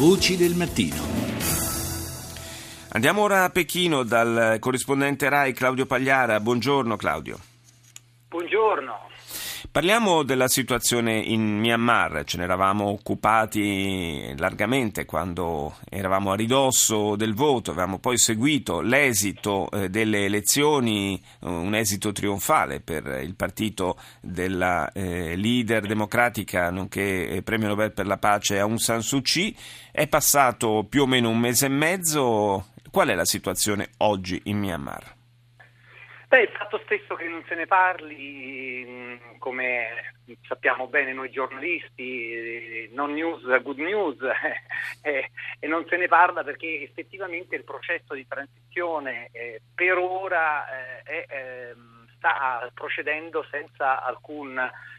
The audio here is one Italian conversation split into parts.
Voci del mattino. Andiamo ora a Pechino dal corrispondente RAI Claudio Pagliara. Buongiorno Claudio. Buongiorno. Parliamo della situazione in Myanmar, ce ne eravamo occupati largamente quando eravamo a ridosso del voto, avevamo poi seguito l'esito eh, delle elezioni, un esito trionfale per il partito della eh, leader democratica nonché eh, premio Nobel per la pace Aung San Suu Kyi. È passato più o meno un mese e mezzo, qual è la situazione oggi in Myanmar? Beh, il fatto stesso che non se ne parli, mm, come sappiamo bene noi giornalisti, non news, good news, eh, e non se ne parla perché effettivamente il processo di transizione eh, per ora eh, ehm, sta procedendo senza alcun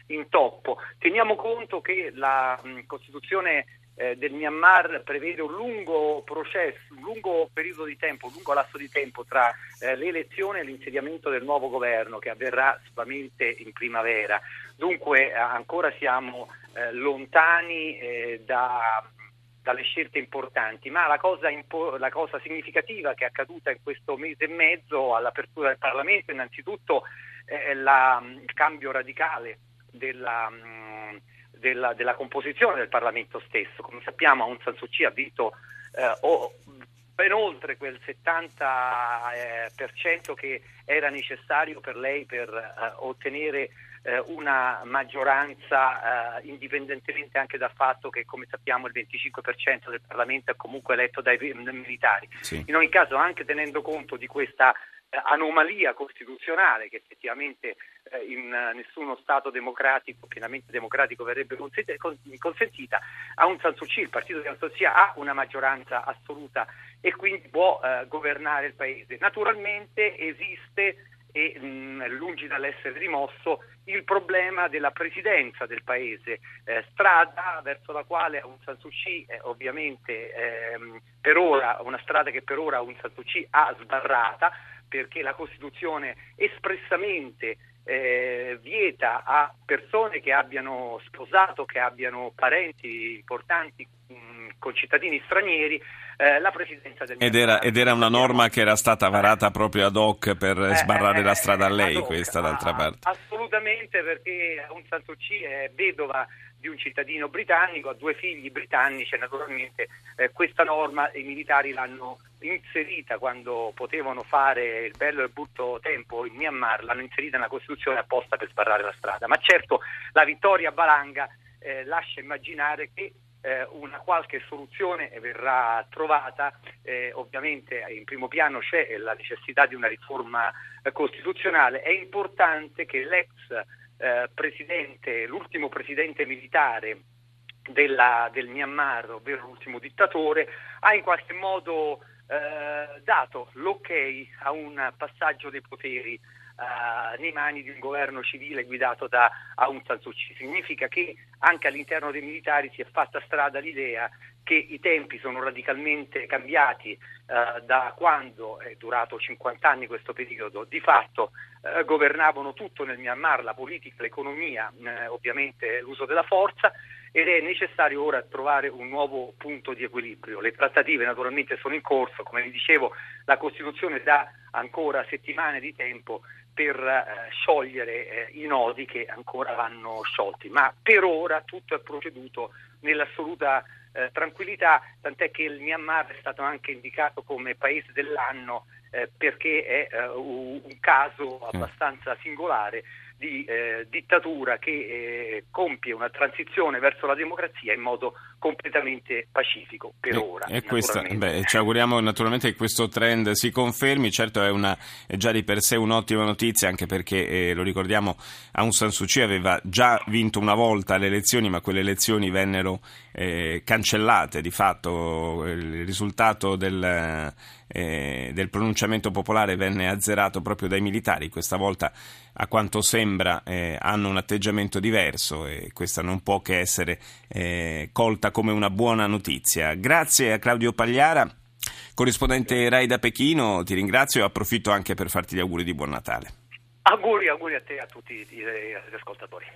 intoppo. Teniamo conto che la mm, Costituzione eh, del Myanmar prevede un lungo processo, un lungo periodo di tempo, un lungo lasso di tempo tra eh, le e l'insediamento del nuovo governo che avverrà sicuramente in primavera. Dunque eh, ancora siamo eh, lontani eh, da, dalle scelte importanti, ma la cosa, impo- la cosa, significativa che è accaduta in questo mese e mezzo all'apertura del Parlamento innanzitutto è il cambio radicale della... Mh, della, della, composizione del Parlamento stesso. Come sappiamo Aung San Suu Kyi ha vinto eh, oh, ben oltre quel 70% eh, che era necessario per lei per eh, ottenere eh, una maggioranza eh, indipendentemente anche dal fatto che come sappiamo il 25% del Parlamento è comunque eletto dai militari. Sì. In ogni caso anche tenendo conto di questa anomalia costituzionale che effettivamente eh, in nessuno Stato democratico, pienamente democratico, verrebbe consentita, Aung San Suu Kyi, il partito di Aung San Suu Kyi ha una maggioranza assoluta e quindi può eh, governare il paese. Naturalmente esiste e mh, lungi dall'essere rimosso il problema della presidenza del paese, eh, strada verso la quale Aung San Suu Kyi eh, ovviamente ehm, per ora, una strada che per ora Aung San Suu Kyi ha sbarrata, perché la Costituzione espressamente eh, vieta a persone che abbiano sposato, che abbiano parenti importanti mh, concittadini stranieri, eh, la presidenza del ed era, ed era una norma che era stata varata proprio ad hoc per eh, sbarrare eh, la strada a lei, questa d'altra parte. Assolutamente, perché Aung San Suu Kyi è vedova di un cittadino britannico, ha due figli britannici e naturalmente eh, questa norma i militari l'hanno inserita quando potevano fare il bello e il brutto tempo in Myanmar, l'hanno inserita nella Costituzione apposta per sbarrare la strada. Ma certo la vittoria a Balanga eh, lascia immaginare che eh, una qualche soluzione verrà trovata, eh, ovviamente in primo piano c'è la necessità di una riforma eh, costituzionale, è importante che l'ex eh, presidente, l'ultimo presidente militare della, del Myanmar, ovvero l'ultimo dittatore, ha in qualche modo eh, dato l'ok a un passaggio dei poteri eh, nei mani di un governo civile guidato da Aung San Suu Kyi. Significa che anche all'interno dei militari si è fatta strada l'idea che i tempi sono radicalmente cambiati eh, da quando è durato 50 anni questo periodo, di fatto eh, governavano tutto nel Myanmar, la politica, l'economia, eh, ovviamente l'uso della forza ed è necessario ora trovare un nuovo punto di equilibrio. Le trattative naturalmente sono in corso, come vi dicevo la Costituzione dà ancora settimane di tempo per eh, sciogliere eh, i nodi che ancora vanno sciolti, ma per ora tutto è proceduto nell'assoluta eh, tranquillità, tant'è che il Myanmar è stato anche indicato come paese dell'anno eh, perché è eh, un caso mm. abbastanza singolare di eh, dittatura che eh, compie una transizione verso la democrazia in modo completamente pacifico per e, ora. E questa, beh, ci auguriamo naturalmente che questo trend si confermi, certo è, una, è già di per sé un'ottima notizia anche perché, eh, lo ricordiamo, Aung San Suu Kyi aveva già vinto una volta le elezioni ma quelle elezioni vennero eh, cancellate, di fatto il risultato del, eh, del pronunciamento popolare venne azzerato proprio dai militari, questa volta a quanto sembra eh, hanno un atteggiamento diverso e questa non può che essere eh, colta come una buona notizia. Grazie a Claudio Pagliara, corrispondente Rai da Pechino, ti ringrazio e approfitto anche per farti gli auguri di buon Natale. Auguri, auguri a te e a tutti gli ascoltatori.